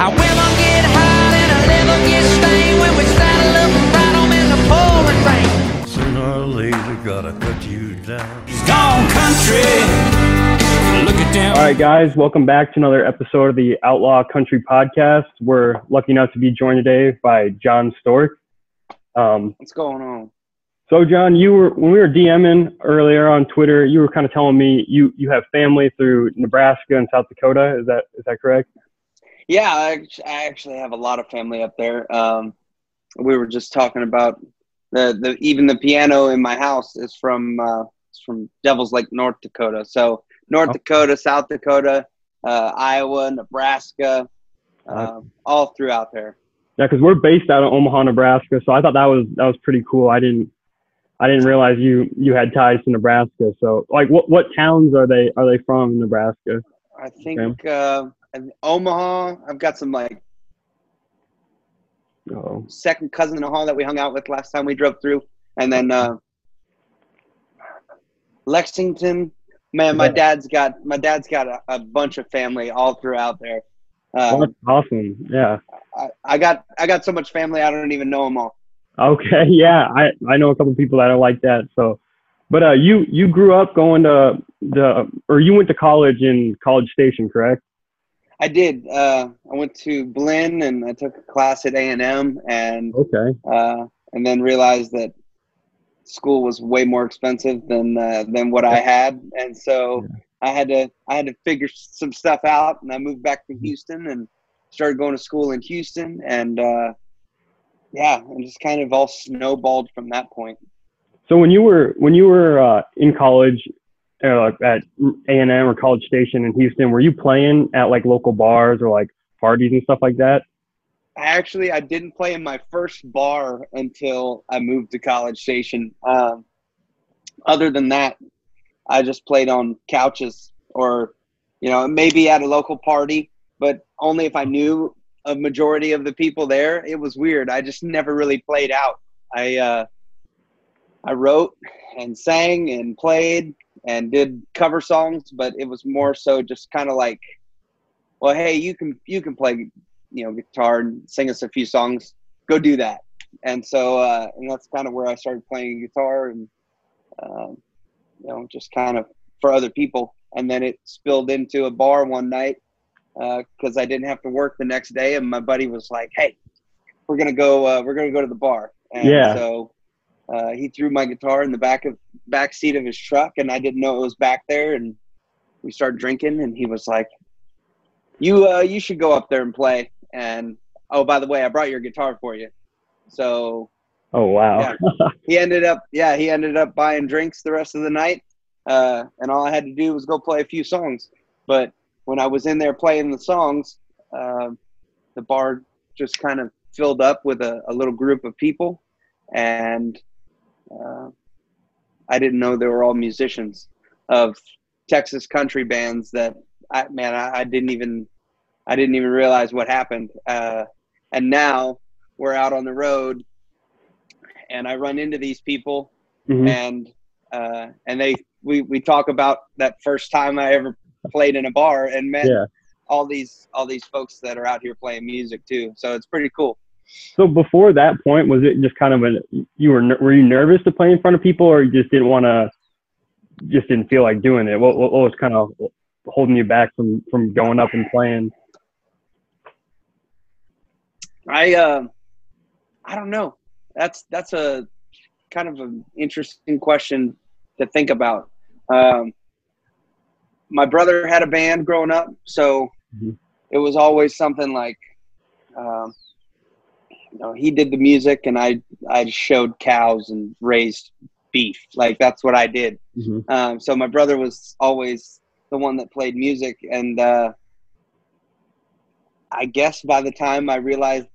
Our women get hot and our liver gets stained when we saddle up and ride 'em in the pouring rain. Sooner or later, gotta cut you down. He's gone country. Look at them. All right, guys, welcome back to another episode of the Outlaw Country Podcast. We're lucky enough to be joined today by Jon Stork. Um, What's going on? so, Jon, you were when we were DMing earlier on Twitter, you were kind of telling me you you have family through Nebraska and South Dakota. Is that is that correct? Yeah, I, I actually have a lot of family up there. Um, we were just talking about the, the even the piano in my house is from uh, it's from Devil's Lake, North Dakota. So North Oh. Dakota, South Dakota, uh, Iowa, Nebraska, uh, all throughout there. Yeah, because we're based out of Omaha, Nebraska. So I thought that was that was pretty cool. I didn't I didn't realize you you had ties to Nebraska. So, like, what what towns are they are they from in Nebraska? I think uh, in Omaha. I've got some like Oh, second cousin in Omaha that we hung out with last time we drove through, and then uh, Lexington. Man, my Yeah. dad's got my dad's got a, a bunch of family all throughout there. Um, awesome. Yeah. I, I got I got so much family I don't even know them all. Okay. Yeah. I, I know a couple people that are like that. So, but uh, you you grew up going to the or you went to college in College Station, correct? I did. Uh, I went to Blinn and I took a class at A and M, and Okay. uh, and then realized that school was way more expensive than uh, than what I had, and so I had to I had to figure some stuff out, and I moved back to Houston and started going to school in Houston, and uh, yeah, and just kind of all snowballed from that point. So when you were when you were uh, in college, uh, like at A and M or College Station in Houston, were you playing at like local bars or like parties and stuff like that? Actually I didn't play in my first bar until I moved to College Station. Um, other than that, I just played on couches or, you know, maybe at a local party, but only if I knew a majority of the people there. It was weird. I just never really played out. I uh, I wrote and sang and played and did cover songs, but it was more so just kind of like, well, hey, you can you can play you know guitar and sing us a few songs. Go do that. And so uh and that's kind of where i started playing guitar and um you know just kind of for other people. And then it spilled into a bar one night because i didn't have to work the next day and my buddy was like hey we're gonna go uh, we're gonna go to the bar. And Yeah. so uh, he threw my guitar in the back of back seat of his truck and i didn't know it was back there and we started drinking and he was like you uh you should go up there and play. And oh by the way i brought your guitar for you. So Oh wow. he ended up yeah he ended up buying drinks the rest of the night uh and all i had to do was go play a few songs. But when i was in there playing the songs um the bar just kind of filled up with a, a little group of people and uh, i didn't know they were all musicians of texas country bands that I, man I, I didn't even I didn't even realize what happened. Uh, and now we're out on the road, and I run into these people, Mhm. and uh, and they we we talk about that first time I ever played in a bar and met Yeah. all these all these folks that are out here playing music too. So it's pretty cool. So before that point, was it just kind of a you were were you nervous to play in front of people, or you just didn't want to, just didn't feel like doing it? What, what was kind of holding you back from from going up and playing? I uh, I don't know. That's that's a kind of an interesting question to think about. Um, my brother had a band growing up, so Mhm. it was always something like, um, know, he did the music, and I I showed cows and raised beef. Like that's what I did. Mhm. Um, so my brother was always the one that played music, and uh, I guess by the time I realized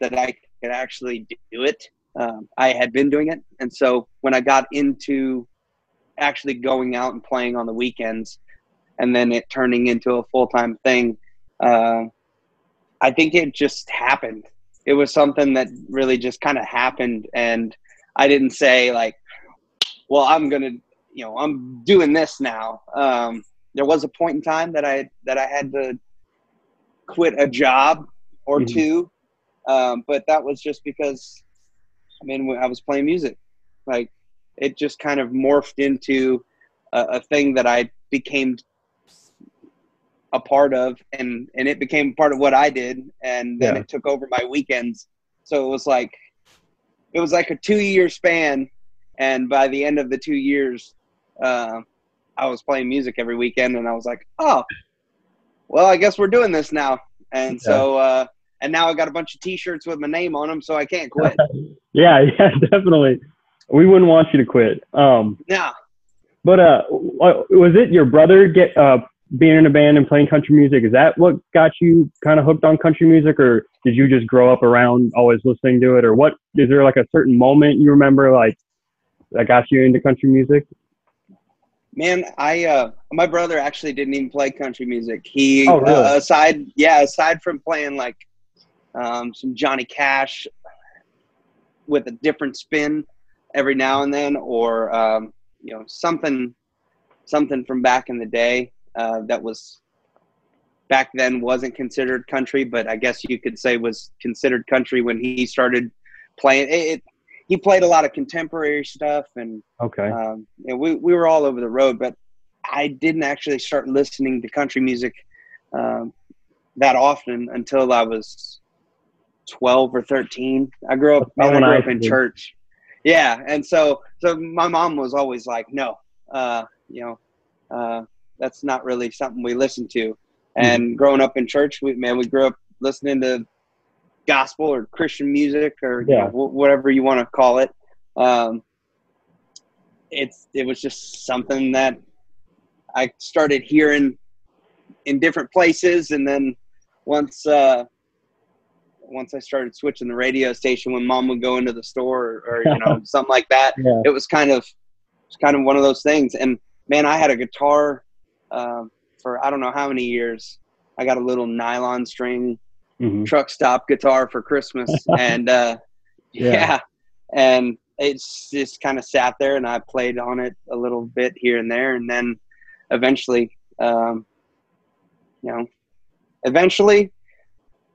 that I could actually do it, um, I had been doing it, and so when I got into actually going out and playing on the weekends, and then it turning into a full time thing, uh, I think it just happened. It was something that really just kind of happened, and I didn't say like, "Well, I'm gonna." you know i'm doing this now um, there was a point in time that i that i had to quit a job or Mhm. two, um, but that was just because I mean I was playing music, like it just kind of morphed into a, a thing that I became a part of, and and it became part of what I did, and then Yeah. it took over my weekends. So it was like it was like a two year span, and by the end of the two years, uh, I was playing music every weekend, and I was like, oh, well, I guess we're doing this now. And so, uh, and now I got a bunch of T-shirts with my name on them, so I can't quit. Yeah, yeah, definitely. We wouldn't want you to quit. Um, now, but uh, was it your brother get uh being in a band and playing country music? Is that what got you kind of hooked on country music, or did you just grow up around always listening to it, or what? Is there like a certain moment you remember like that got you into country music? man, I uh, my brother actually didn't even play country music. He Oh, really? uh, aside, yeah, aside from playing like um, some Johnny Cash with a different spin every now and then, or um, you know something something from back in the day uh, that was back then wasn't considered country, but I guess you could say was considered country when he started playing. It, it, he played a lot of contemporary stuff, and Okay. um, know, we we were all over the road. But I didn't actually start listening to country music um, that often until I was twelve or thirteen. I grew up. Man, I grew I up in church. Yeah, and so so my mom was always like, "No, uh, you know, uh, that's not really something we listen to." And growing up in church, we man, we grew up listening to gospel or Christian music or you know, wh- whatever you want to call it. Um, it's it was just something that I started hearing in different places, and then once uh, once I started switching the radio station when mom would go into the store or, or you know something like that, Yeah. it was kind of it's kind of one of those things. And man, I had a guitar um, for I don't know how many years. I got a little nylon string hmm truck stop guitar for Christmas, and uh, Yeah. yeah. and it's just kind of sat there, and I played on it a little bit here and there, and then eventually, um, you know, eventually,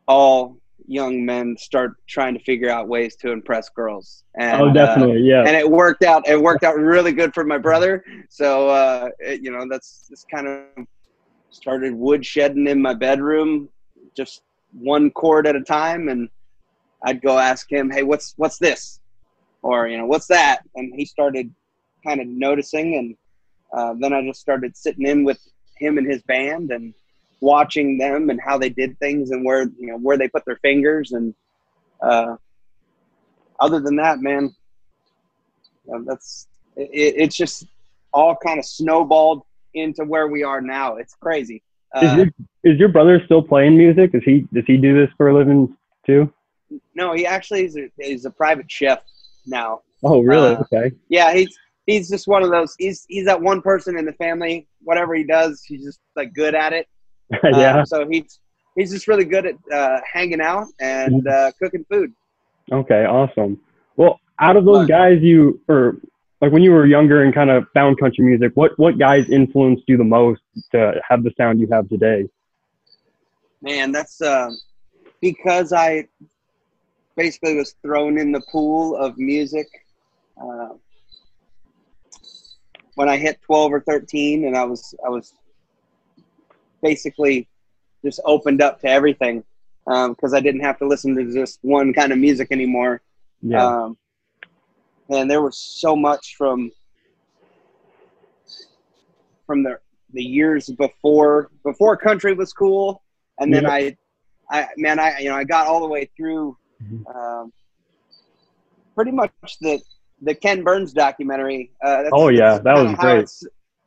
all young men start trying to figure out ways to impress girls, and Oh, uh, definitely. Yeah. and it worked out. It worked out really good for my brother. So uh, it, you know, that's just kind of started woodshedding in my bedroom, just one chord at a time, and I'd go ask him, "Hey, what's what's this?" or you know, "What's that?" And he started kind of noticing, and uh, then I just started sitting in with him and his band and watching them and how they did things and where you know where they put their fingers and uh, other than that, man, you know, that's it, it's just all kind of snowballed into where we are now. It's crazy. is Uh, your is your brother still playing music? Is he does he do this for a living too? no, he actually is a, is a private chef now. Oh, really? Uh, okay. Yeah, he's he's just one of those. He's he's that one person in the family. Whatever he does, he's just like good at it. Uh, yeah. So he's he's just really good at uh, hanging out and uh, cooking food. Okay. Awesome. Well, out of those guys, you or like when you were younger and kind of found country music, what what guys influenced you the most to have the sound you have today? Man, that's uh, because I basically was thrown in the pool of music uh, when I hit 12 or 13, and I was I was basically just opened up to everything because I didn't have to listen to just one kind of music anymore. Yeah. Um, and there was so much from from the the years before before country was cool, and then. I, I man, I you know I got all the way through Mhm. um, pretty much the the Ken Burns documentary. Uh, that's, Oh, yeah, that was great.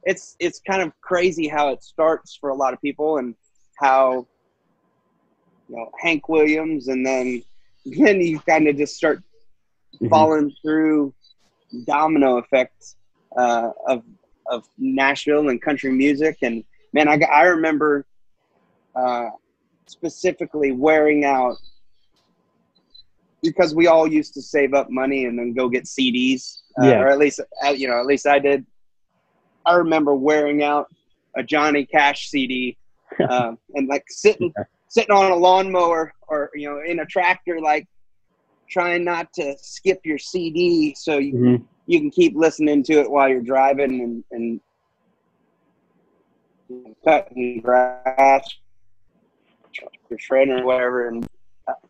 It's, it's kind of crazy how it starts for a lot of people and how you know Hank Williams and then then you kind of just start Mhm. falling through domino effects uh, of of Nashville and country music. And man, I, I remember uh, specifically wearing out because we all used to save up money and then go get CDs, uh, Yeah. or at least uh, you know, at least I did. I remember wearing out a Johnny Cash CD um, and like sitting sitting on a lawnmower or you know in a tractor, like trying not to skip your CD so you Mhm. you can keep listening to it while you're driving and and cutting grass, or shredding or whatever. And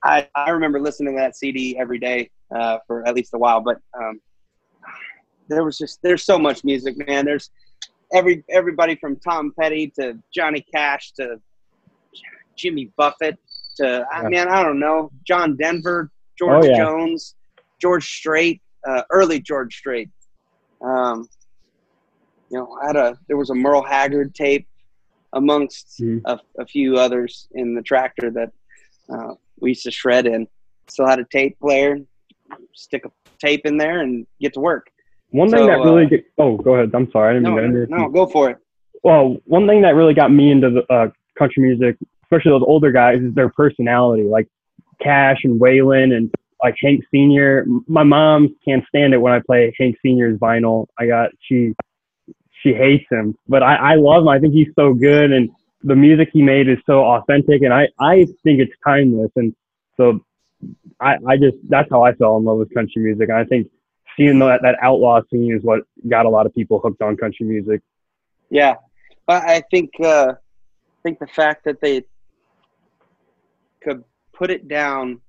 I I remember listening to that CD every day uh, for at least a while. But um, there was just there's so much music, man. There's every everybody from Tom Petty to Johnny Cash to Jimmy Buffett to I mean I don't know John Denver, George Oh, yeah. Jones, George Strait, uh, early George Strait. Um, you know, I had a there was a Merle Haggard tape amongst Mhm. a, a few others in the tractor that uh, we used to shred in. Still had a tape player, stick a tape in there and get to work. One thing So, that really uh, get, oh go ahead. I'm sorry. I didn't No, mean no, go for it. well, one thing that really got me into the uh, country music, especially those older guys, is their personality. Like Cash and Waylon and like Hank Senior. My mom can't stand it when I play Hank Senior's vinyl. I got she she hates him, but I I love him. I think he's so good, and the music he made is so authentic, and I I think it's timeless. And so I I just that's how I fell in love with country music. And I think seeing that that outlaw scene is what got a lot of people hooked on country music. Yeah, I I think uh, I think the fact that they could put it down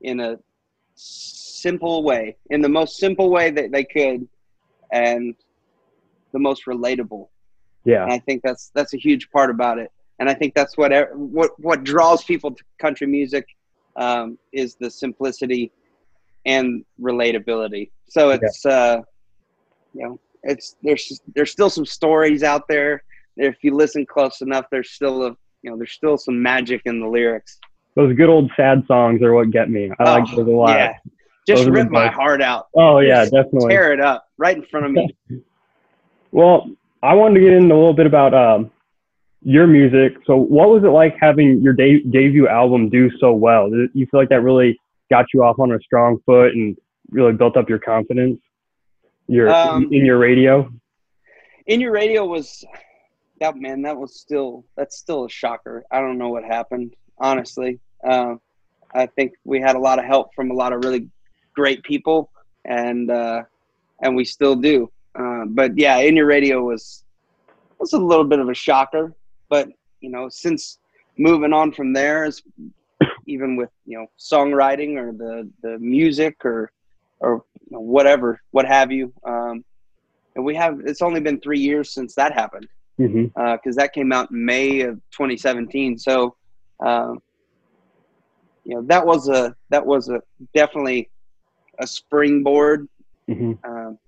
in a simple way, in the most simple way that they could, and the most relatable. Yeah. And I think that's that's a huge part about it. And I think that's what what what draws people to country music um, is the simplicity and relatability. So it's uh, you know it's there's there's still some stories out there. If you listen close enough, there's still a you know there's still some magic in the lyrics. Those good old sad songs are what get me. I like Oh, those a lot. Yeah, just Those rip my heart out. Oh yeah, Just definitely. Tear it up right in front of me. Well, I wanted to get into a little bit about um, your music. So, what was it like having your de- debut album do so well? Did you feel like that really got you off on a strong foot and really built up your confidence? Your Um, in your radio. in your radio was that man that was still that's still a shocker i don't know what happened honestly um, i think we had a lot of help from a lot of really great people and uh, and we still do uh, but yeah in your radio was was a little bit of a shocker but you know since moving on from there is even with you know songwriting or the the music or or you know, whatever what have you um, and we have it's only been three years since that happened because that came out in May of 2017. So, um, you know, that was a that was a definitely a springboard. hmm Um,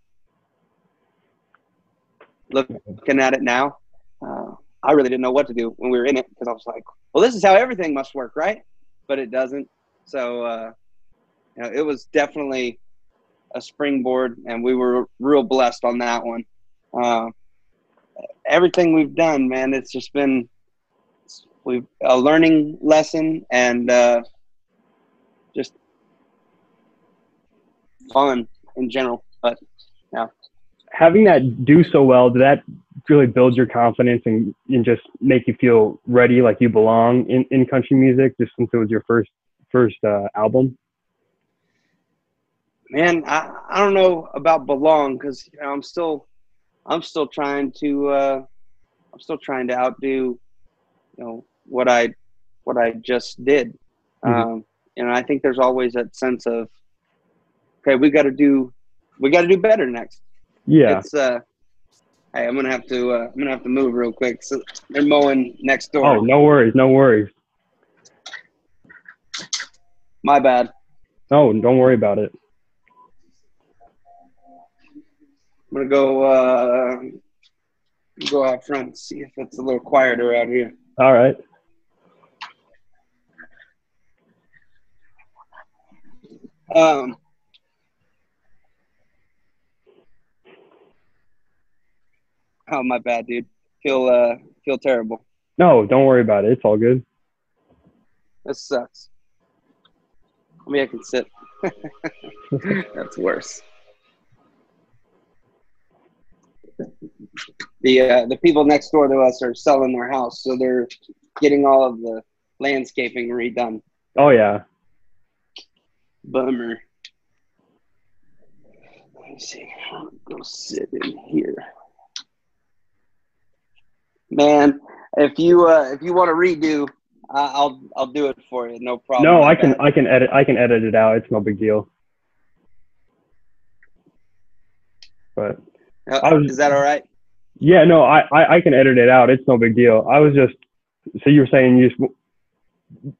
looking at it now, uh, I really didn't know what to do when we were in it because I was like, "Well, this is how everything must work, right?" But it doesn't. So, uh, you know, it was definitely a springboard, and we were real blessed on that one. Uh, everything we've done, man, it's just been we've a learning lesson and uh, just fun in general. But Having that do so well, did that really build your confidence and, and just make you feel ready, like you belong in, in country music, just since it was your first first uh, album? man, I, I don't know about belong because you know, I'm still I'm still trying to uh, I'm still trying to outdo you know what I what I just did. Mhm. Um, and I think there's always that sense of okay, we got to do we got to do better next. Yeah. It's uh, hey, I'm gonna have to uh, I'm gonna have to move real quick. So they're mowing next door. Oh, no worries, no worries. My bad. No, don't worry about it. I'm gonna go uh, go out front and see if it's a little quieter out here. All right. Um, oh my bad, dude. Feel uh feel terrible. No, don't worry about it. It's all good. This sucks. Maybe I can sit. That's worse. The uh, the people next door to us are selling their house, so they're getting all of the landscaping redone. Oh yeah. Bummer. Let me see. I'll go sit in here. Man, if you uh, if you want to redo, I'll I'll do it for you. No problem. No, I can that. I can edit I can edit it out. It's no big deal. But Uh, was- Is that all right? yeah, no, I, I I can edit it out. It's no big deal. I was just so you were saying you just,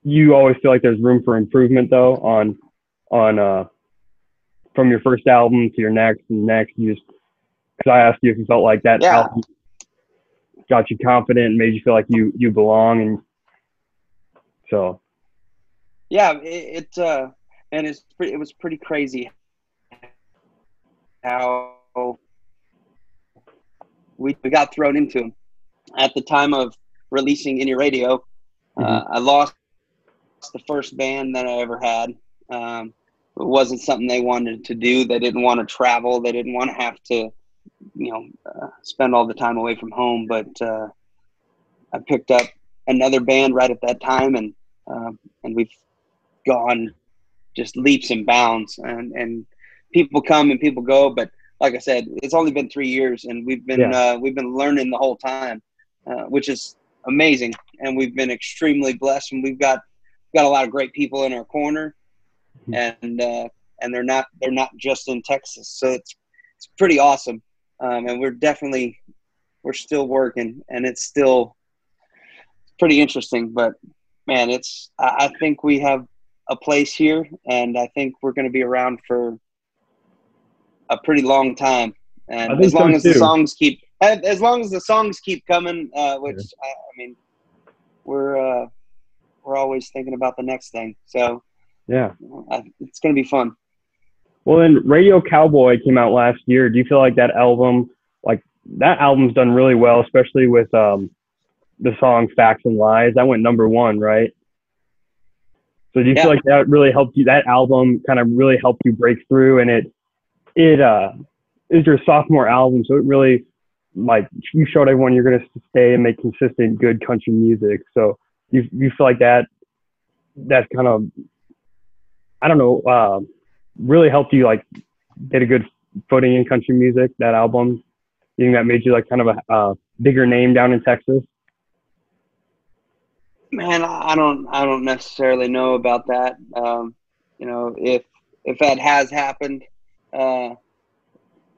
you always feel like there's room for improvement though on on uh from your first album to your next and next. You just because I asked you if you felt like that Yeah. album got you confident and made you feel like you you belong and so Yeah, it, it uh, and it's pretty. It was pretty crazy how we, we got thrown into them at the time of releasing In Your Radio. Uh, I lost the first band that I ever had. Um, it wasn't something they wanted to do. They didn't want to travel. They didn't want to have to, you know, uh, spend all the time away from home. But uh, I picked up another band right at that time, and um, and we've gone just leaps and bounds. And and people come and people go, but like I said, it's only been three years, and we've been Yeah. uh, we've been learning the whole time, uh, which is amazing. And we've been extremely blessed, and we've got got a lot of great people in our corner, and uh, and they're not they're not just in Texas, so it's it's pretty awesome. Um, and we're definitely we're still working, and it's still pretty interesting. But man, it's I, I think we have a place here, and I think we're going to be around for a pretty long time. And as long so, as the songs keep as long as the songs keep coming, uh, which I, I mean, we're uh, we're always thinking about the next thing. So yeah. uh, it's going to be fun. Well, then Radio Cowboy came out last year. Do you feel like that album, like that album's done really well, especially with um, the song "Facts and Lies"? That went number one, right? So do you Yeah. feel like that really helped you? That album kind of really helped you break through, and it it uh is your sophomore album, so it really like you showed everyone you're going to stay and make consistent, good country music. So you you feel like that that's kind of I don't know. Uh, really helped you like get a good footing in country music that album you think that made you like kind of a uh, bigger name down in texas Man, I I don't, I don't necessarily know about that. Um, you know, if if that has happened, uh,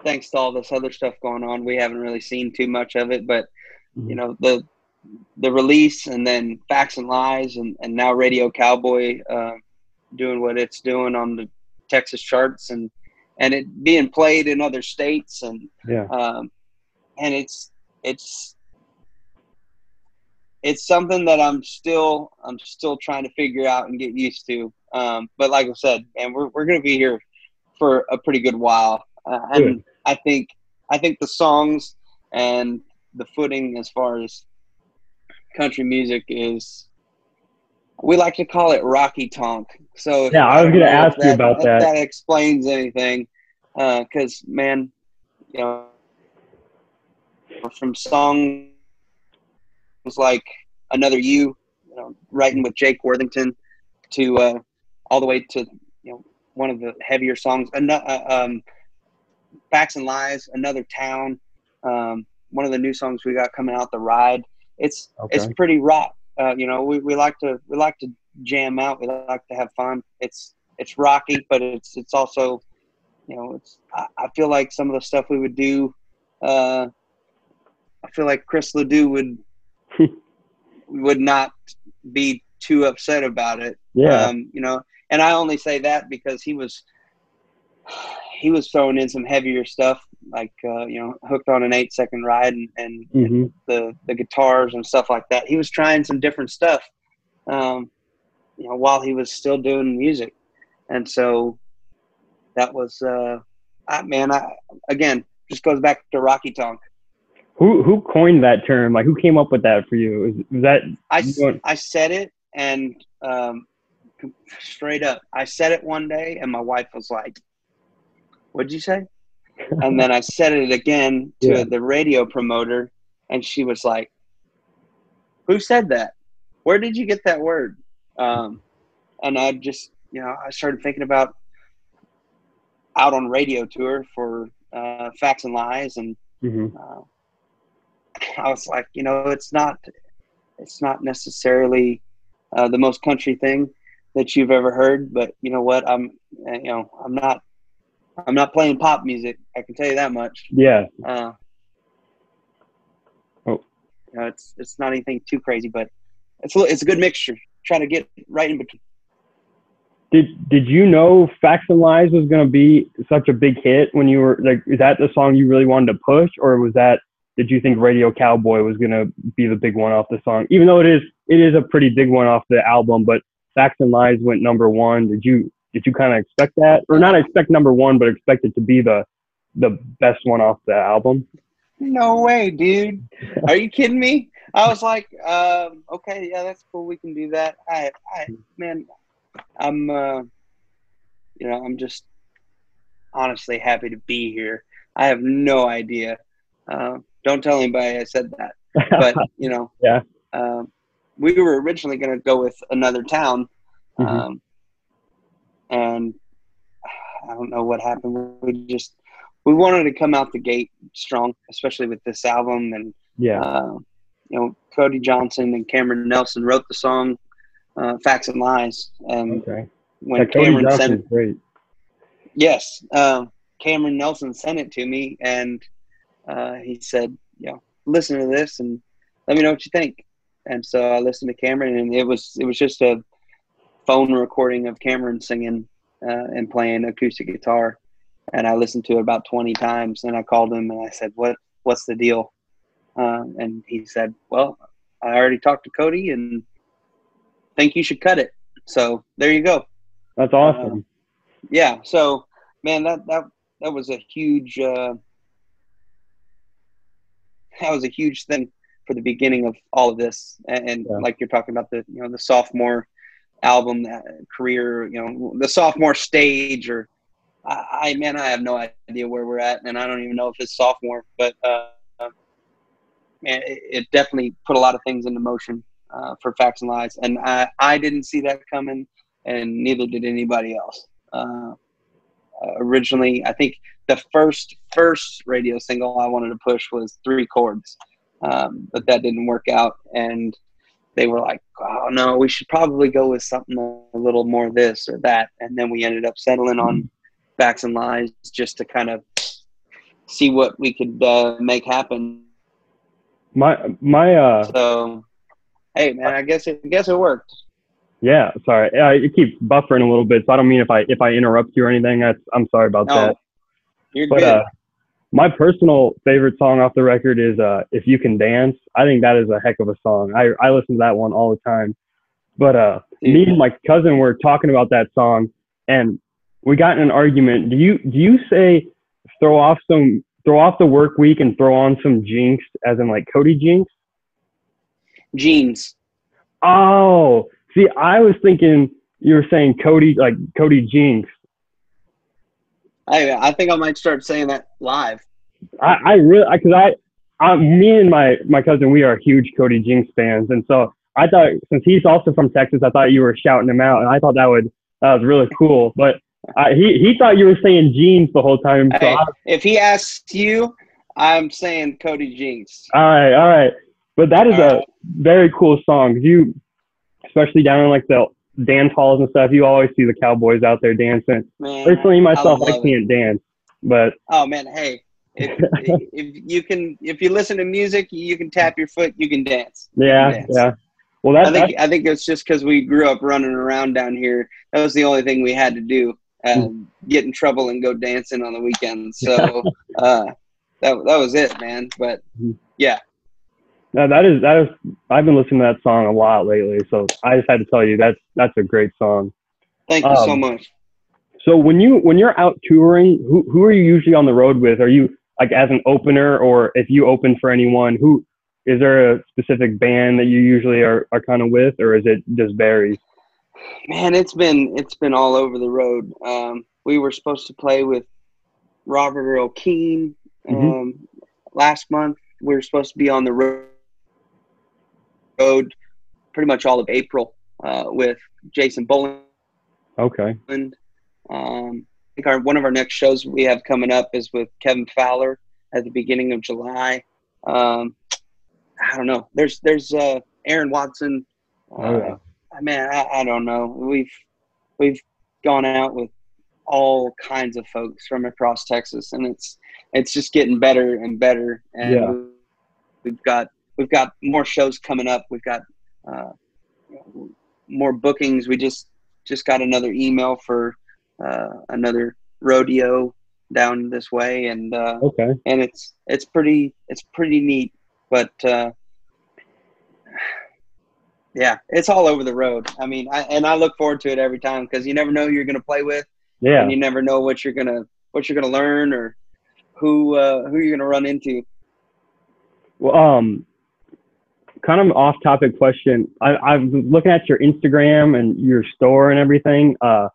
thanks to all this other stuff going on, we haven't really seen too much of it. But you know, the the release and then Facts and Lies and, and now Radio Cowboy uh, doing what it's doing on the Texas charts and and it being played in other states and yeah um, and it's it's it's something that I'm still I'm still trying to figure out and get used to. Um, but like I said, and we're we're gonna be here for a pretty good while, uh, and Good. I think I think the songs and the footing as far as country music is. We like to call it Rocky Tonk. So Yeah, I was gonna know if ask you about if that. That explains anything, because man, you know, from songs like "Another You," you know, writing with Jake Worthington, to uh, all the way to you know one of the heavier songs, ano- uh, um, "Facts and Lies," "Another Town," um, one of the new songs we got coming out, "The Ride." It's it's pretty rock. Uh, you know, we, we like to we like to jam out. We like to have fun. It's it's rocky, but it's it's also you know it's I, I feel like some of the stuff we would do. Uh, I feel like Chris LeDoux would would not be too upset about it. yeah Um, you know, and I only say that because he was he was throwing in some heavier stuff, like uh, you know, hooked on an eight second ride and, and, and hmm the the guitars and stuff like that. He was trying some different stuff, um, you know, while he was still doing music, and so that was, uh, I, man, I again just goes back to Rocky Tonk. who who coined that term like who came up with that for you was, was that I, want- I said it and um, straight up, I said it one day and my wife was like, "What'd you say?" And then I said it again to Yeah. the radio promoter, and she was like, "Who said that?" where did you get that word? Um, and I just, you know, I started thinking about out on radio tour for uh, Facts and Lies, and hmm uh, I was like, you know, it's not, it's not necessarily uh, the most country thing that you've ever heard, but you know what? I'm, you know, I'm not, I'm not playing pop music. I can tell you that much. Yeah. Uh, Oh. you know, it's it's not anything too crazy, but it's a, it's a good mixture. Try to get right in between. Did Did you know Facts and Lies was gonna be such a big hit when you were like? Is that the song you really wanted to push, or was that? Did you think Radio Cowboy was gonna be the big one off the song? Even though it is it is a pretty big one off the album, but Facts and Lies went number one. Did you Did you kind of expect that, or not expect number one, but expect it to be the the best one off the album? No way, dude. Are you kidding me? I was like, um, okay, yeah, that's cool. We can do that. I, I, man, I'm, uh, you know, I'm just honestly happy to be here. I have no idea. Uh, don't tell anybody I said that. But you know, Yeah. Um, we were originally going to go with another town, Mhm. um, and I don't know what happened. We just we wanted to come out the gate strong, especially with this album. And yeah. uh, you know, Cody Johnson and Cameron Nelson wrote the song uh, "Facts and Lies," and Okay. when Cody Cameron sent it, great. yes, um, Cameron Nelson sent it to me, and uh, he said, "You know, listen to this and let me know what you think." And so I listened to Cameron, and it was it was just a phone recording of Cameron singing uh, and playing acoustic guitar, and I listened to it about twenty times. And I called him and I said, "What what's the deal?" Uh, and he said, "Well, I already talked to Cody and think you should cut it." So there you go That's awesome. yeah so man that that that was a huge uh that was a huge thing for the beginning of all of this and, and Yeah. like you're talking about the you know the sophomore album uh, career you know the sophomore stage or I, I man i have no idea where we're at and i don't even know if it's sophomore but uh man it, it definitely put a lot of things into motion uh, for facts and lies and i i didn't see that coming and neither did anybody else. Uh, uh, originally i think the first first radio single i wanted to push was three chords um, but that didn't work out and they were like oh no we should probably go with something a little more this or that and then we ended up settling on facts and lies just to kind of see what we could uh, make happen My my uh so hey man i guess it I guess it worked yeah, sorry. I keep buffering a little bit, so I don't mean if I if I interrupt you or anything. That's I'm sorry about no that. you're But good uh, my personal favorite song off the record is uh, "If You Can Dance." I think that is a heck of a song. I I listen to that one all the time. But uh, me and my cousin were talking about that song, and we got in an argument. Do you do you say throw off some throw off the work week and throw on some Jinx, as in like Cody Jinks? jeans Oh, see, I was thinking you were saying Cody like Cody Jinks. I, I think I might start saying that live. I, I really, because I, I, me and my my cousin, we are huge Cody Jinks fans, and so I thought since he's also from Texas, I thought you were shouting him out, and I thought that would that was really cool. But I, he he thought you were saying jeans the whole time. So Hey, I, if he asks you, I'm saying Cody Jinks. all right, all right. But that is All a right. very cool song. You, especially down in like the dance halls and stuff, you always see the cowboys out there dancing. Man, Personally, myself, I, it. can't dance, but Oh man, hey, if, if you can, if you listen to music, you can tap your foot, you can dance. You can yeah, dance. yeah. Well, that's, I think I think it's just because we grew up running around down here. That was the only thing we had to do. Uh, get in trouble and go dancing on the weekends. So uh, that that was it, man. But No, that is that is. I've been listening to that song a lot lately, so I just had to tell you that's that's a great song. thank you so Um, much. So when you when you're out touring, who who are you usually on the road with? Are you like as an opener, or if you open for anyone, who is there a specific band that you usually are, are kind of with, or is it just varies? Man, it's been it's been all over the road. Um, we were supposed to play with Robert Earl Keen um, Mhm. last month. We were supposed to be on the ro- pretty much all of April uh, with Jason Boland. Okay. Um, I think our one of our next shows we have coming up is with Kevin Fowler at the beginning of July. Um, I don't know. There's there's uh, Aaron Watson. Uh, Oh, yeah. Man, I, I don't know. We've we've gone out with all kinds of folks from across Texas, and it's it's just getting better and better. And Yeah. we've got we've got more shows coming up. We've got uh, more bookings. We just just got another email for uh, another rodeo down this way, and uh, Okay. and it's it's pretty it's pretty neat. But uh, yeah, it's all over the road. I mean, I, and I look forward to it every time because you never know who you're going to play with, Yeah. and you never know what you're gonna what you're gonna learn or who uh, who you're gonna run into. Well, um, kind of off topic question. I, I was looking at your Instagram and your store and everything, uh,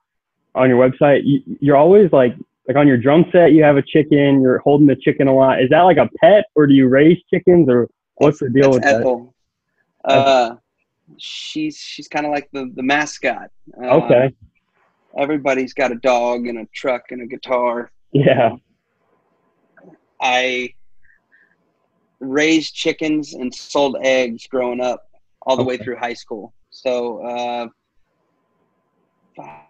on your website. You, you're always like, like on your drum set, you have a chicken, you're holding the chicken a lot. Is that like a pet or do you raise chickens or what's the deal That's with that? Ethel. Uh, she's she's kind of like the the mascot. Uh, Okay. Everybody's got a dog and a truck and a guitar. Yeah. I raised chickens and sold eggs growing up all the way through high school. So uh, I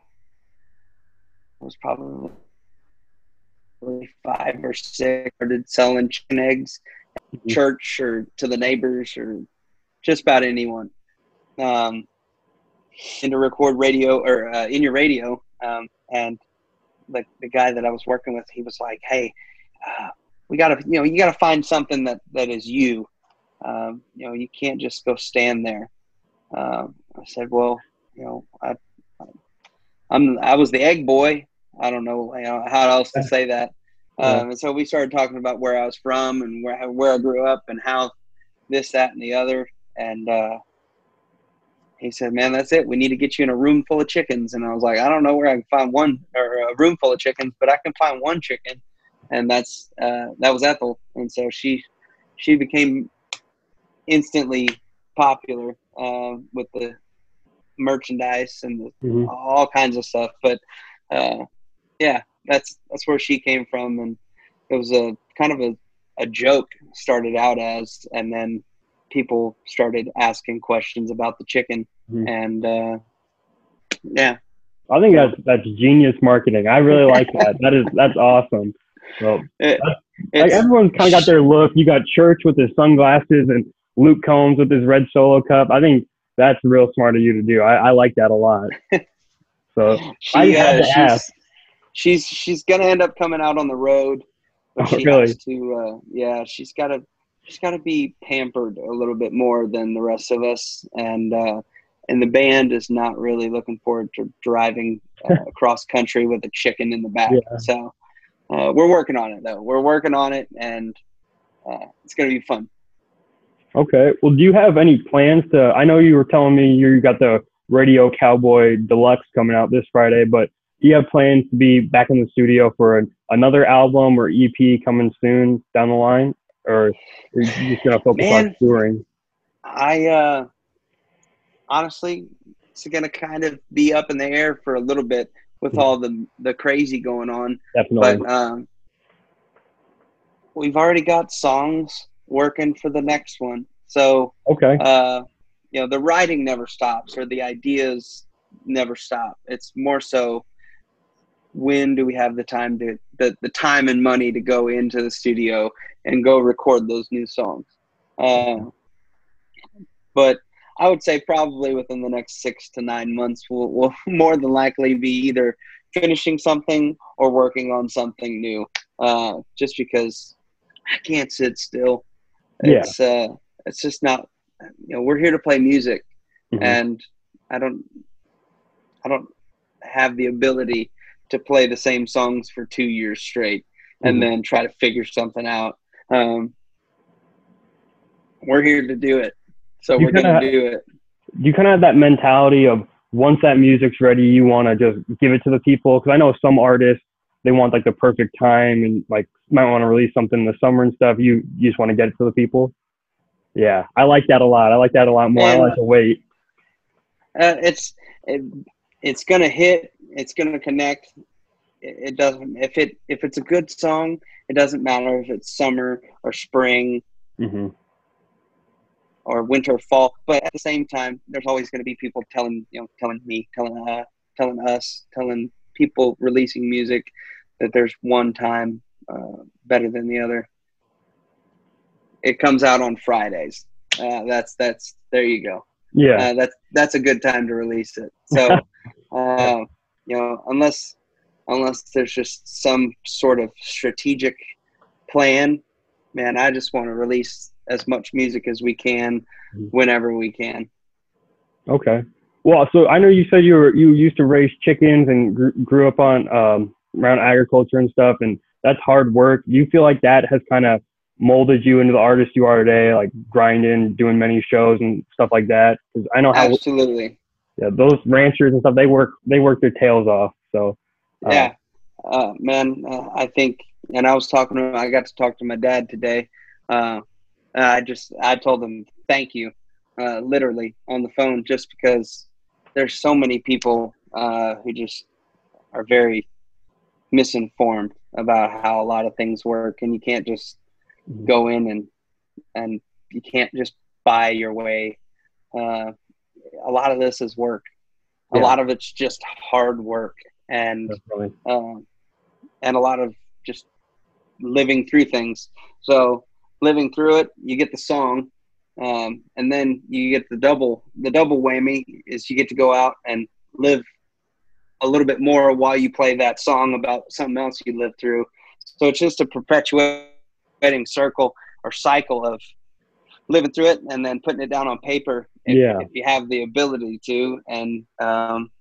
was probably five or six. Started selling chicken eggs at Mhm. church or to the neighbors or just about anyone. Um, and to record radio or uh, in your radio. Um, and the, the guy that I was working with, he was like, "Hey, uh, we got to, you know, you got to find something that that is you. Um, you know, you can't just go stand there." Um, I said, "Well, you know, I, I'm I was the egg boy. I don't know, you know how else to say that." Um, and so we started talking about where I was from and where where I grew up and how this, that, and the other. And uh, he said, "Man, that's it. We need to get you in a room full of chickens." And I was like, "I don't know where I can find one or a room full of chickens, but I can find one chicken." And that's uh, that was Ethel. And so she she became instantly popular uh, with the merchandise and the, Mhm. all kinds of stuff. But uh, yeah, that's that's where she came from, and it was a kind of a, a joke started out as, and then people started asking questions about the chicken, Mhm. and uh, yeah, I think that's, that's genius marketing. I really like that. That is, that's awesome. So it, like kind of got their look. You got Church with his sunglasses and Luke Combs with his red solo cup. I think that's real smart of you to do. I, I like that a lot. So she, I had uh, to she's, ask. she's she's gonna end up coming out on the road, but Oh, she really? has to. Uh, yeah, she's got to she's got to be pampered a little bit more than the rest of us, and uh, and the band is not really looking forward to driving uh, across country with a chicken in the back. Yeah. So uh, we're working on it though. We're working on it, and uh, it's gonna be fun. Okay. Well, do you have any plans to? I know you were telling me you got the Radio Cowboy Deluxe coming out this Friday, but do you have plans to be back in the studio for an, another album or EP coming soon down the line, or are you just gonna focus on touring? I uh, honestly, it's gonna kind of be up in the air for a little bit with all the the crazy going on. Definitely. but um, we've already got songs working for the next one. So okay. uh, you know, the writing never stops, or the ideas never stop. It's more so when do we have the time to the, the time and money to go into the studio and go record those new songs. Uh, but I would say probably within the next six to nine months, we'll, we'll more than likely be either finishing something or working on something new. Uh, just because I can't sit still. Yeah. It's uh, it's just not. You know, we're here to play music, Mhm. and I don't, I don't have the ability to play the same songs for two years straight and Mhm. then try to figure something out. Um, we're here to do it, so You we're gonna do it. you kind of have that mentality of once that music's ready, you want to just give it to the people? Because I know some artists they want like the perfect time and like might want to release something in the summer and stuff. You you just want to get it to the people. Yeah, I like that a lot. I like that a lot more. I like to wait. Uh, it's it, it's gonna hit. It's gonna connect. It, it doesn't if it if it's a good song. It doesn't matter if it's summer or spring hmm or winter fall. But at the same time, there's always going to be people telling you know telling me, telling uh, telling us, telling people releasing music that there's one time uh, better than the other. It comes out on Fridays. Uh, that's that's there you go. Yeah. Uh, that's that's a good time to release it. So, uh, you know, unless unless there's just some sort of strategic plan, man, I just want to release as much music as we can, whenever we can. Okay. Well, so I know you said you were you used to raise chickens and grew, grew up on um, around agriculture and stuff, and that's hard work. You feel like that has kind of molded you into the artist you are today, like grinding, doing many shows and stuff like that? Because I know how Absolutely, yeah, those ranchers and stuff they work they work their tails off. So uh, yeah, uh, man. Uh, I think, and I was talking to I got to talk to my dad today. Uh, and I just I told them thank you, uh, literally on the phone, just because there's so many people uh, who just are very misinformed about how a lot of things work, and you can't just Mhm. go in and and you can't just buy your way. Uh, a lot of this is work. A Yeah. lot of it's just hard work, and um, and a lot of just living through things. So living through it, you get the song, um, and then you get the double. The double whammy is you get to go out and live a little bit more while you play that song about something else you lived through. So it's just a perpetuating circle or cycle of living through it and then putting it down on paper if, Yeah. if you have the ability to and um,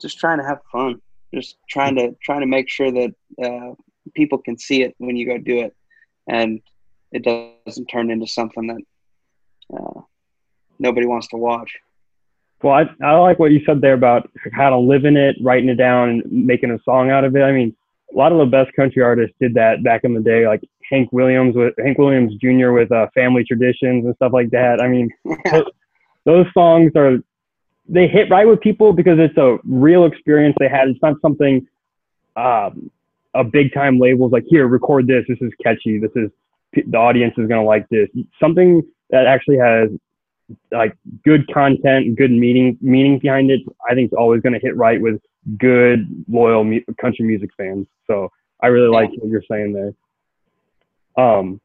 just trying to have fun just trying to trying to make sure that uh, people can see it when you go do it and it doesn't turn into something that uh, nobody wants to watch Well, I, I like what you said there about how to live in it, writing it down, and making a song out of it. I mean, a lot of the best country artists did that back in the day, like Hank Williams with Hank Williams Jr. with uh, Family Traditions and stuff like that. I mean, those, those songs are they hit right with people because it's a real experience they had. It's not something um, a big time label's like here, record this. This is catchy. This is the audience is gonna like this. Something that actually has like good content good meaning meaning behind it, I think is always going to hit right with good loyal mu- country music fans. So I really like what you're saying there. Um,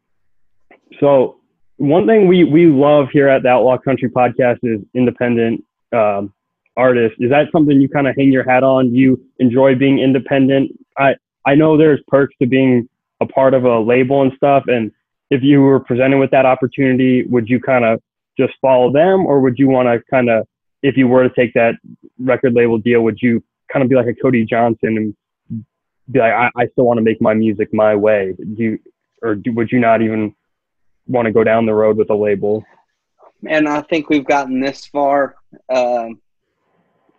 so one thing we we love here at the Outlaw Country Podcast is independent um, artists. Is that something you kind of hang your hat on? You enjoy being independent? I I know there's perks to being a part of a label and stuff, and if you were presented with that opportunity, would you kind of just follow them, or would you want to kind of, if you were to take that record label deal, would you kind of be like a Cody Johnson and be like, I, I still want to make my music my way? Do you, or do, would you not even want to go down the road with a label? and i think we've gotten this far um,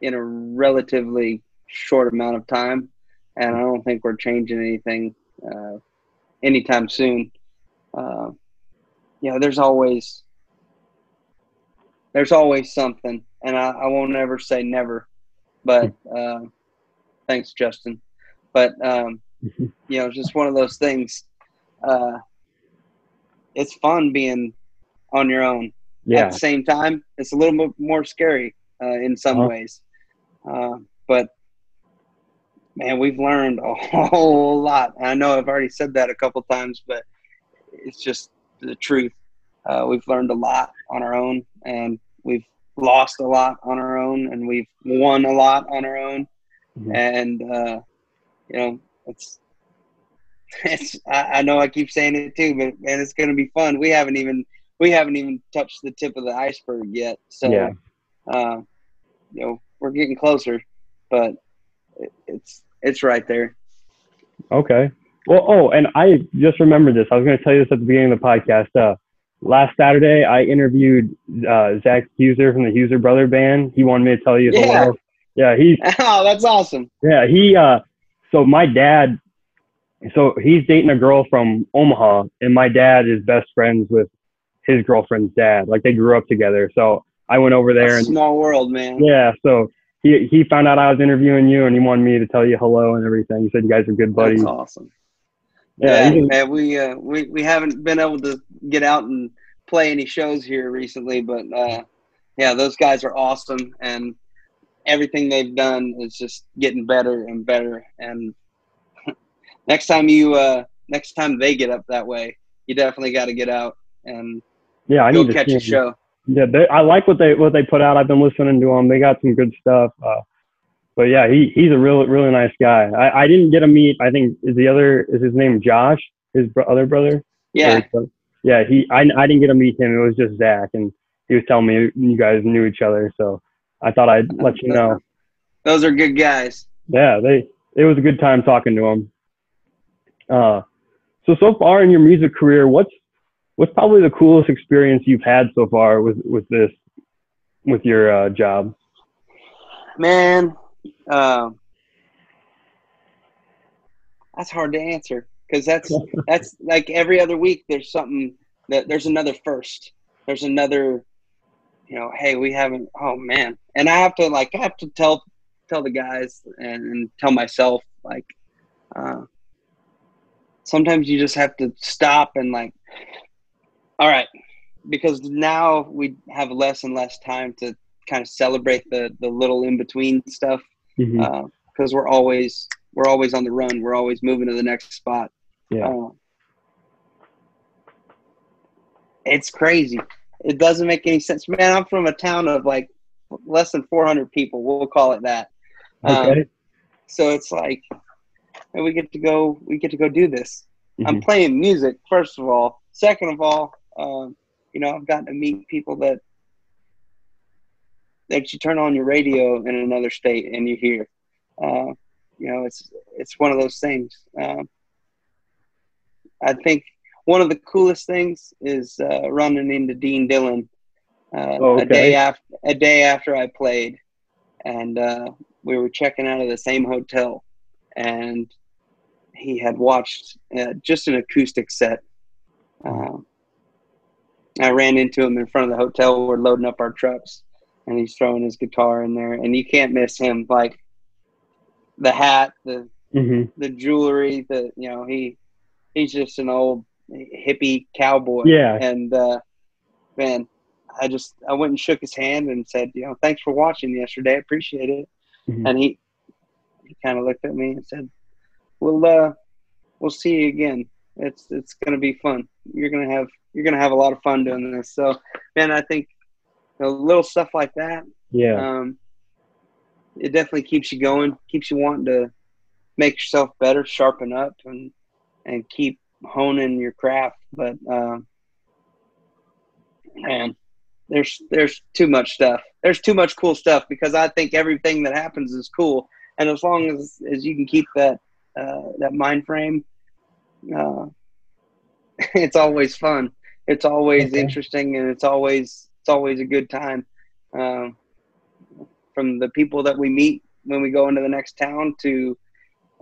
in a relatively short amount of time and i don't think we're changing anything uh, anytime soon uh, you know there's always there's always something and i, I won't ever say never but uh, thanks justin but um, you know it's just one of those things uh, it's fun being on your own Yeah. at the same time, it's a little bit more scary uh, in some Uh-huh. ways. Uh, but man, we've learned a whole lot. I know I've already said that a couple times, but it's just the truth. Uh, we've learned a lot on our own, and we've lost a lot on our own, and we've won a lot on our own. Mhm. And uh, you know, it's it's. I, I know I keep saying it too, but man, it's going to be fun. We haven't even we haven't even touched the tip of the iceberg yet. So, Yeah. uh, you know, we're getting closer, but it, it's it's right there. Okay. Well, oh, and I just remembered this. I was going to tell you this at the beginning of the podcast. Uh, last Saturday, I interviewed uh, Zach Huser from the Huser Brother Band. He wanted me to tell you Yeah. hello. Yeah, he's oh, that's awesome. yeah he. Uh, so my dad, so he's dating a girl from Omaha, and my dad is best friends with his girlfriend's dad. Like they grew up together. So I went over there and Small world, man. yeah, so he he found out I was interviewing you and he wanted me to tell you hello and everything. He said you guys are good buddies. That's awesome. Yeah, Yeah, man, we uh, we we haven't been able to get out and play any shows here recently, but uh, yeah, those guys are awesome, and everything they've done is just getting better and better. And next time you uh, next time they get up that way, you definitely got to get out and yeah, I go need to catch a show. Yeah, they, I like what they what they put out. I've been listening to them. They got some good stuff. Uh, but yeah, he he's a really really nice guy. I, I didn't get to meet. I think is the other is his name Josh, his bro- other brother. Yeah, Or- yeah. He I I didn't get to meet him. It was just Zach, and he was telling me you guys knew each other. So I thought I'd let you know. those are good guys. Yeah, they it was a good time talking to him. Uh, so so far in your music career, what's what's probably the coolest experience you've had so far with with this with your uh, job? Man, um, that's hard to answer because that's that's like every other week. There's something that there's another first. There's another, you know. Hey, we haven't. Oh man, and I have to like I have to tell tell the guys and, and tell myself like, uh, sometimes you just have to stop and like, all right, because now we have less and less time to kind of celebrate the the little in between stuff Because we're always we're always on the run. We're always moving to the next spot. yeah. Uh, it's crazy. It doesn't make any sense, man. I'm from a town of like less than 400 people. We'll call it that. Um, so it's like, and we get to go. We get to go do this. I'm Mhm. playing music first of all. Second of all, um, you know, I've gotten to meet people that that you turn on your radio in another state and you hear. Uh, you know, it's it's one of those things. Um, I think one of the coolest things is uh, running into Dean Dillon uh, Oh, a day after a day after I played, and uh, we were checking out of the same hotel, and he had watched uh, just an acoustic set. Um, I ran into him in front of the hotel. We're loading up our trucks, and he's throwing his guitar in there, and you can't miss him. Like the hat, the Mhm. the jewelry, the you know he he's just an old hippie cowboy. Yeah. And uh, man, I just I went and shook his hand and said, you know, thanks for watching yesterday. I appreciate it. Mhm. And he he kind of looked at me and said, "We'll uh, we'll see you again. It's it's gonna be fun. You're gonna have you're gonna have a lot of fun doing this." So, man, I think know, little stuff like that Yeah. um, it definitely keeps you going, keeps you wanting to make yourself better, sharpen up, and and keep honing your craft. But um, man, there's there's too much stuff. There's too much cool stuff because I think everything that happens is cool, and as long as as you can keep that uh, that mind frame, uh, it's always fun. It's always Okay. interesting, and it's always it's always a good time. Um, from the people that we meet when we go into the next town to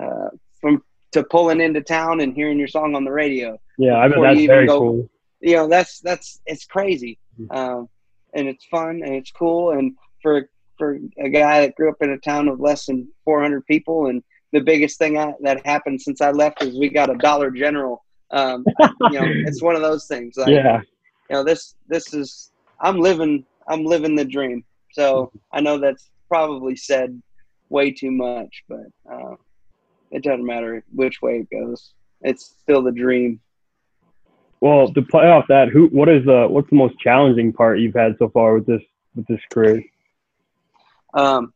uh, from to pulling into town and hearing your song on the radio Yeah. I before that's very go- cool. you know that's that's it's crazy Mm. um, and it's fun and it's cool and for for a guy that grew up in a town of less than 400 people and the biggest thing I, that happened since i left is we got a dollar general um, you know it's one of those things like yeah. you know this this is i'm living i'm living the dream so i know that's probably said way too much but uh, it doesn't matter which way it goes it's still the dream Well, to play off that, who what is the what's the most challenging part you've had so far with this with this career? um,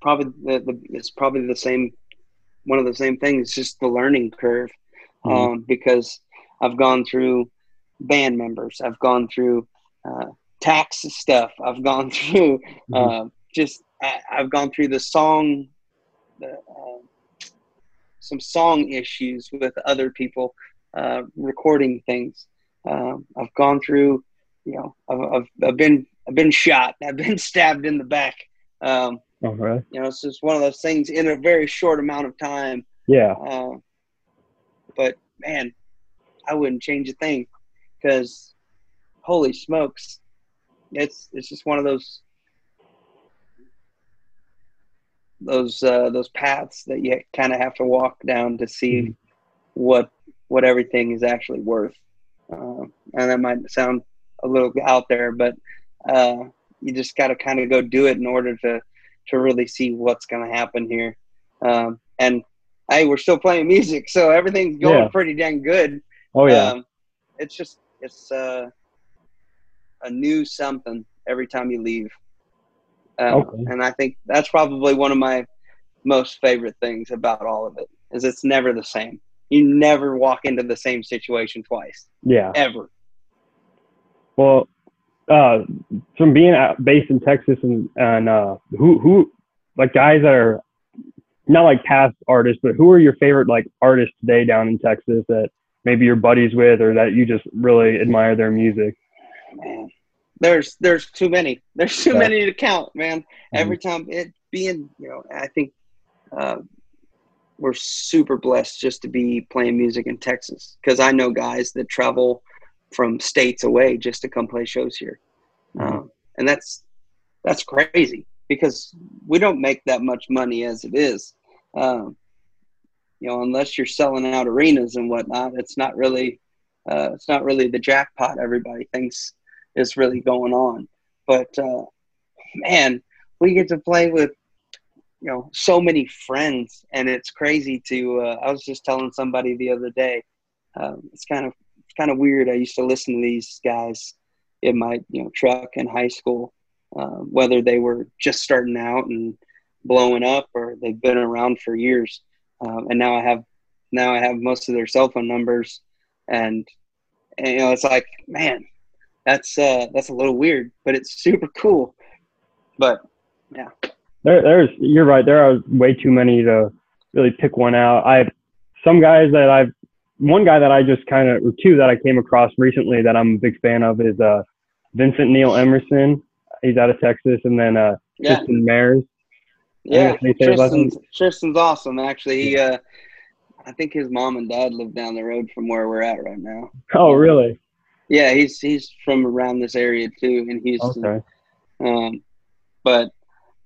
probably the, the it's probably the same one of the same things It's just the learning curve Mhm. um, because i've gone through band members. I've gone through uh, tax stuff. I've gone through Mhm. uh, just I, i've gone through the song the, uh, some song issues with other people uh, recording things. Um, i've gone through you know I've, I've, I've been i've been shot. I've been stabbed in the back. Um, Oh, right. you know it's just one of those things in a very short amount of time. Yeah. uh, but man, I wouldn't change a thing because holy smokes, it's it's just one of those those uh, those paths that you kind of have to walk down to see what what everything is actually worth. Um, and that might sound a little out there, but uh, you just got to kind of go do it in order to to really see what's going to happen here. Um, and hey, we're still playing music, so everything's going Yeah. pretty dang good. Oh yeah. Um, it's just it's uh, a new something every time you leave. Um, Okay. And I think that's probably one of my most favorite things about all of it is it's never the same. You never walk into the same situation twice, yeah. ever. Well, uh, from being out, based in Texas and and uh, who who like guys that are not like past artists, but who are your favorite like artists today down in Texas that maybe you're buddies with or that you just really admire their music? Man, there's there's too many. There's too Yeah. many to count, man. Every time it being, you know, I think uh, we're super blessed just to be playing music in Texas because I know guys that travel from states away just to come play shows here, um, and that's that's crazy because we don't make that much money as it is. Um, you know, unless you're selling out arenas and whatnot, it's not really uh, it's not really the jackpot everybody thinks is really going on. But uh, man, we get to play with you know so many friends, and it's crazy to. Uh, I was just telling somebody the other day. Um, it's kind of it's kind of weird. I used to listen to these guys in my you know truck in high school, uh, whether they were just starting out and blowing up or they've been around for years. Um, and now I have now I have most of their cell phone numbers, and, and you know it's like man, that's uh, that's a little weird, but it's super cool. But yeah, There, there's you're right. There are way too many to really pick one out. I have some guys that I've one guy that I just kind of or two that I came across recently that I'm a big fan of is uh Vincent Neil Emerson. He's out of Texas, and then uh yeah, Tristan Mares. Yeah, Yeah, they say about Tristan's, Tristan's awesome. Actually, he uh, I think his mom and dad live down the road from where we're at right now. Oh, really? Yeah, he's he's from around this area too in Houston. Okay. Um, but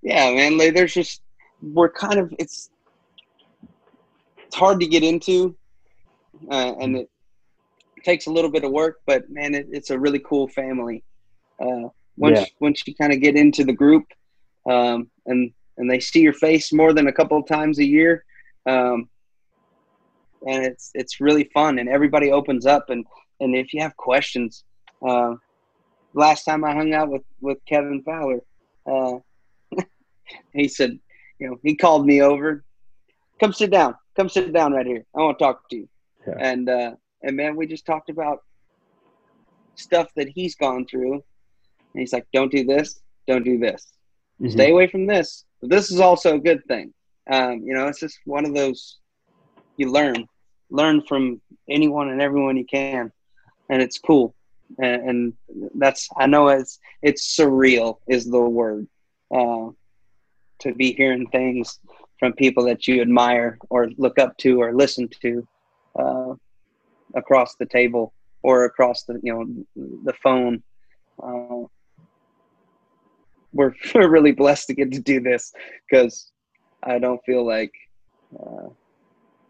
yeah, man, like, there's just we're kind of it's it's hard to get into, uh, and it takes a little bit of work. But man, it, it's a really cool family. Uh, once Yeah. once you kind of get into the group, um, and and they see your face more than a couple of times a year, um, and it's it's really fun, and everybody opens up, and and if you have questions. Uh, last time I hung out with with Kevin Fowler, uh, he said, you know, he called me over. Come sit down. Come sit down right here. I want to talk to you. Yeah. And uh, and man, we just talked about stuff that he's gone through. And he's like, don't do this. Don't do this. Mhm. Stay away from this. But this is also a good thing. Um, you know, it's just one of those you learn, learn from anyone and everyone you can, and it's cool. And, and that's I know it's it's surreal is the word uh, to be hearing things from people that you admire or look up to or listen to uh, across the table or across the you know the phone. Uh, we're, we're really blessed to get to do this because I don't feel like uh,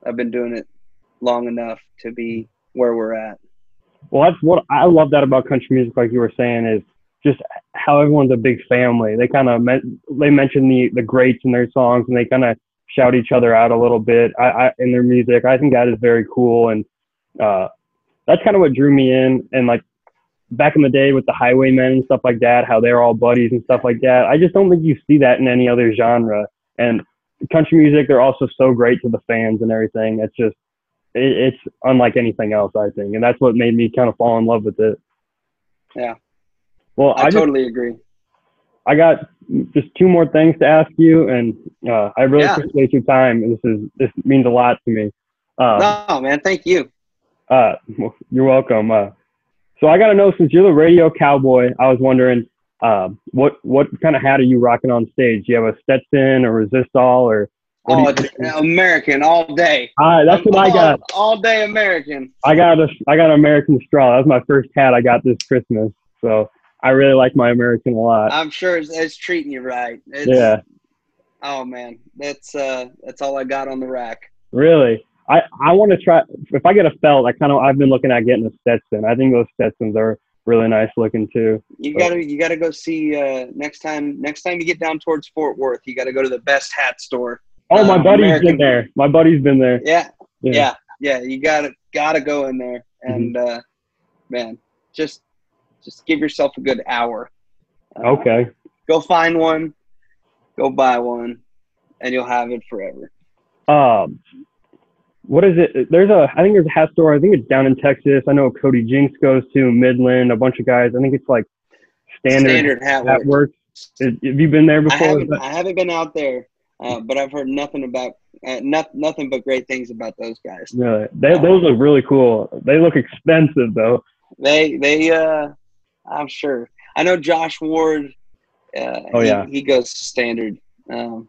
I've been doing it long enough to be where we're at. Well, that's what I love that about country music, like you were saying, is just how everyone's a big family. They kind of they mention the the greats in their songs, and they kind of shout each other out a little bit I, I, in their music. I think that is very cool, and uh, that's kind of what drew me in. And like back in the day with the Highwaymen and stuff like that, how they're all buddies and stuff like that. I just don't think you see that in any other genre. And country music, they're also so great to the fans and everything. It's just it, it's unlike anything else, I think, and that's what made me kind of fall in love with it. Yeah. Well, I, I, just, totally agree. I got just two more things to ask you, and uh, I really Yeah. appreciate your time. This is this means a lot to me. Uh, no, man, thank you. uh, you're welcome. Uh, so I got to know, since you're the radio cowboy, I was wondering, uh, what what kind of hat are you rocking on stage? Do you have a Stetson or Resistol or? Oh, you it's think? American all day. Ah, that's what I all, got. All day American. I got a I got an American straw. That was my first hat I got this Christmas. So I really like my American a lot. I'm sure it's, it's treating you right. It's, Yeah, Oh man, that's uh, that's all I got on the rack. really. I, I want to try. If I get a felt, I kind of I've been looking at getting a Stetson. I think those Stetsons are really nice looking too. You But- gotta you gotta go see uh, next time. Next time you get down towards Fort Worth, you gotta go to the best hat store. Oh, my Uh, buddy's American- been there. My buddy's been there. Yeah, Yeah. yeah, yeah. You gotta gotta go in there and Mm-hmm. uh, man, just just give yourself a good hour. Uh, Okay. Go find one, go buy one, and you'll have it forever. Um, what is it? There's a, I think there's a hat store. I think it's down in Texas. I know Cody Jinks goes to Midland. A bunch of guys. I think it's like Standard, Standard hat Hat work. Works. Have you been there I before? haven't I haven't been out there, uh, but I've heard nothing about uh, not, nothing but great things about those guys. Really? They, those look really cool. They look expensive though. They they uh, I'm sure. I know Josh Ward. Uh, Oh, he- yeah. he, goes standard. Um,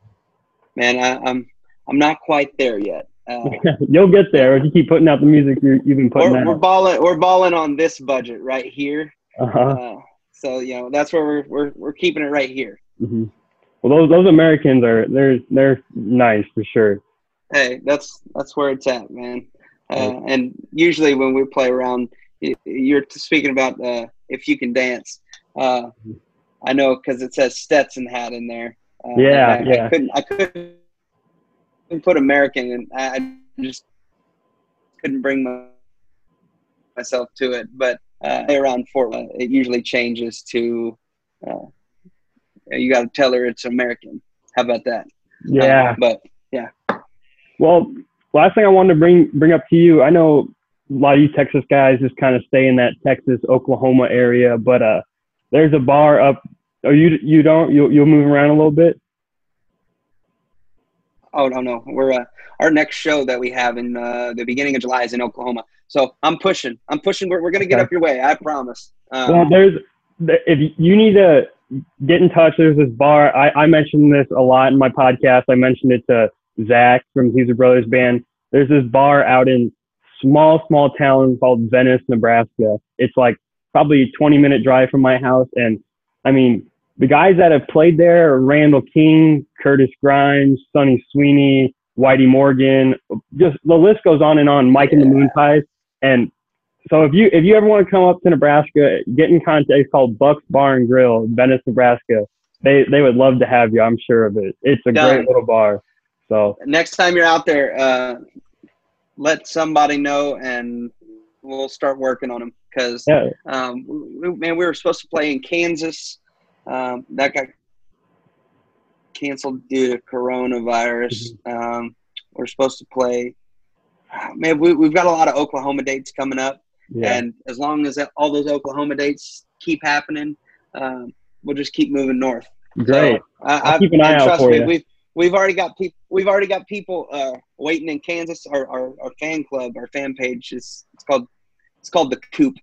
man, I, I'm I'm not quite there yet. Uh, You'll get there if you keep putting out the music you're, you've been putting we're, we're out. balling we're balling on this budget right here. Uh-huh. Uh, so you know that's where we're we're, we're keeping it right here. hmm Well, those those Americans are they're they're nice for sure. Hey, that's that's where it's at, man. Uh, and usually when we play around, you're speaking about uh, if you can dance. Uh, I know because it says Stetson hat in there. Uh, Yeah, I, I yeah. couldn't I couldn't put American, and I just couldn't bring my, myself to it. But uh, around Fort, uh, it usually changes to. Uh, you got to tell her it's American. How about that? Yeah. Uh, but yeah. Well, last thing I wanted to bring bring up to you, I know a lot of you Texas guys just kind of stay in that Texas Oklahoma area, but uh, there's a bar up. Oh, you you don't you you'll move around a little bit. Oh no, no, we're uh, our next show that we have in uh, the beginning of July is in Oklahoma. So I'm pushing. I'm pushing. We're, we're gonna get Okay. up your way. I promise. Um, Well, there's if you need to get in touch, there's this bar. I, I mentioned this a lot in my podcast. I mentioned it to Zach from Huser Brothers Band. There's this bar out in small, small town called Venice, Nebraska. It's like probably a 20 minute drive from my house. And I mean, the guys that have played there are Randall King, Curtis Grimes, Sunny Sweeney, Whitey Morgan. Just the list goes on and on. Mike and the Moonpies. And so if you if you ever want to come up to Nebraska, get in contact. It's called Buck's Bar and Grill, Venice, Nebraska. They they would love to have you. I'm sure of it. It's a Done. great little bar. So next time you're out there, uh, let somebody know, and we'll start working on them. Because yeah, um, man, we were supposed to play in Kansas. Um, that got canceled due to coronavirus. Um, we're supposed to play. Man, we, we've got a lot of Oklahoma dates coming up. yeah, And as long as that, all those Oklahoma dates keep happening, um, we'll just keep moving north. great. So, I, keep an eye out trust for me, you. We've we've already got people. We've already got people uh, waiting in Kansas. Our, our our fan club, our fan page is it's called it's called the Coop.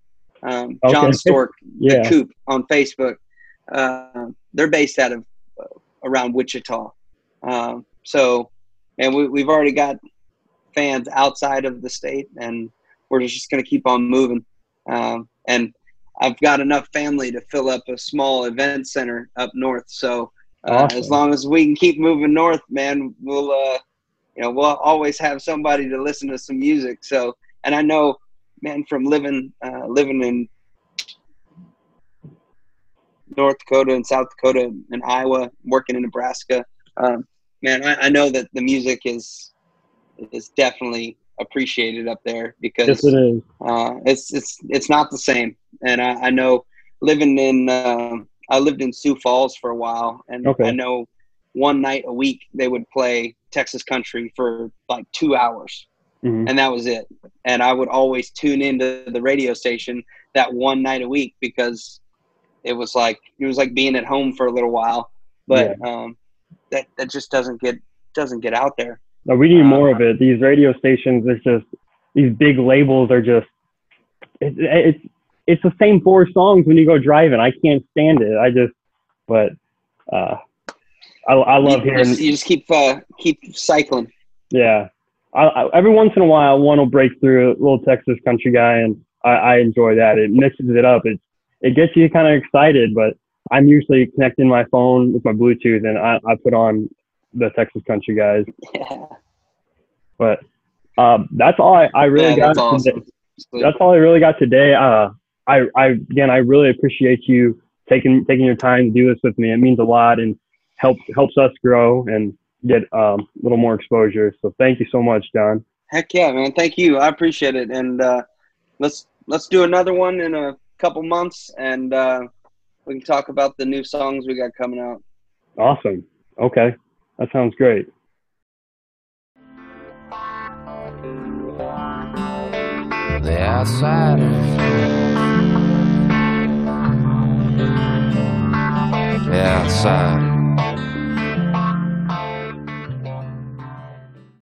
Um, Okay. Jon Stork, Yeah. the Coop on Facebook. Uh, they're based out of uh, around Wichita. Um, so, and we, we've already got fans outside of the state, and we're just going to keep on moving. Um, and I've got enough family to fill up a small event center up north. So, uh, Awesome. as long as we can keep moving north, man, we'll uh, you know we'll always have somebody to listen to some music. So, and I know, man, from living uh, living in North Dakota and South Dakota and Iowa, working in Nebraska, um, man, I, I know that the music is is definitely appreciated up there because Yes, it is. uh, it's it's it's not the same. And I, I know living in um I lived in Sioux Falls for a while, and Okay. I know one night a week they would play Texas country for like two hours, Mhm. and that was it. And I would always tune into the radio station that one night a week because it was like it was like being at home for a little while. But um, that that just doesn't get doesn't get out there. No, we need Uh, more of it. These radio stations, it's just these big labels are just it, it's it's the same four songs when you go driving. I can't stand it. I just but uh, I I love you, hearing just, you just keep uh, keep cycling. yeah. I, I, every once in a while, one will break through a little Texas country guy, and I, I enjoy that. It mixes it up. It's it gets you kind of excited. But I'm usually connecting my phone with my Bluetooth, and I, I put on the Texas Country guys. Yeah, But um, that's all I, I really yeah got. that's today. awesome. That's all I really got today. Uh, I, I again, I really appreciate you taking taking your time to do this with me. It means a lot and helps helps us grow and get um, a little more exposure. So thank you so much, Jon. Heck yeah, man! Thank you. I appreciate it, and uh, let's let's do another one in a couple months, and uh, we can talk about the new songs we got coming out. Awesome. Okay, that sounds great. The outsiders. The outsiders.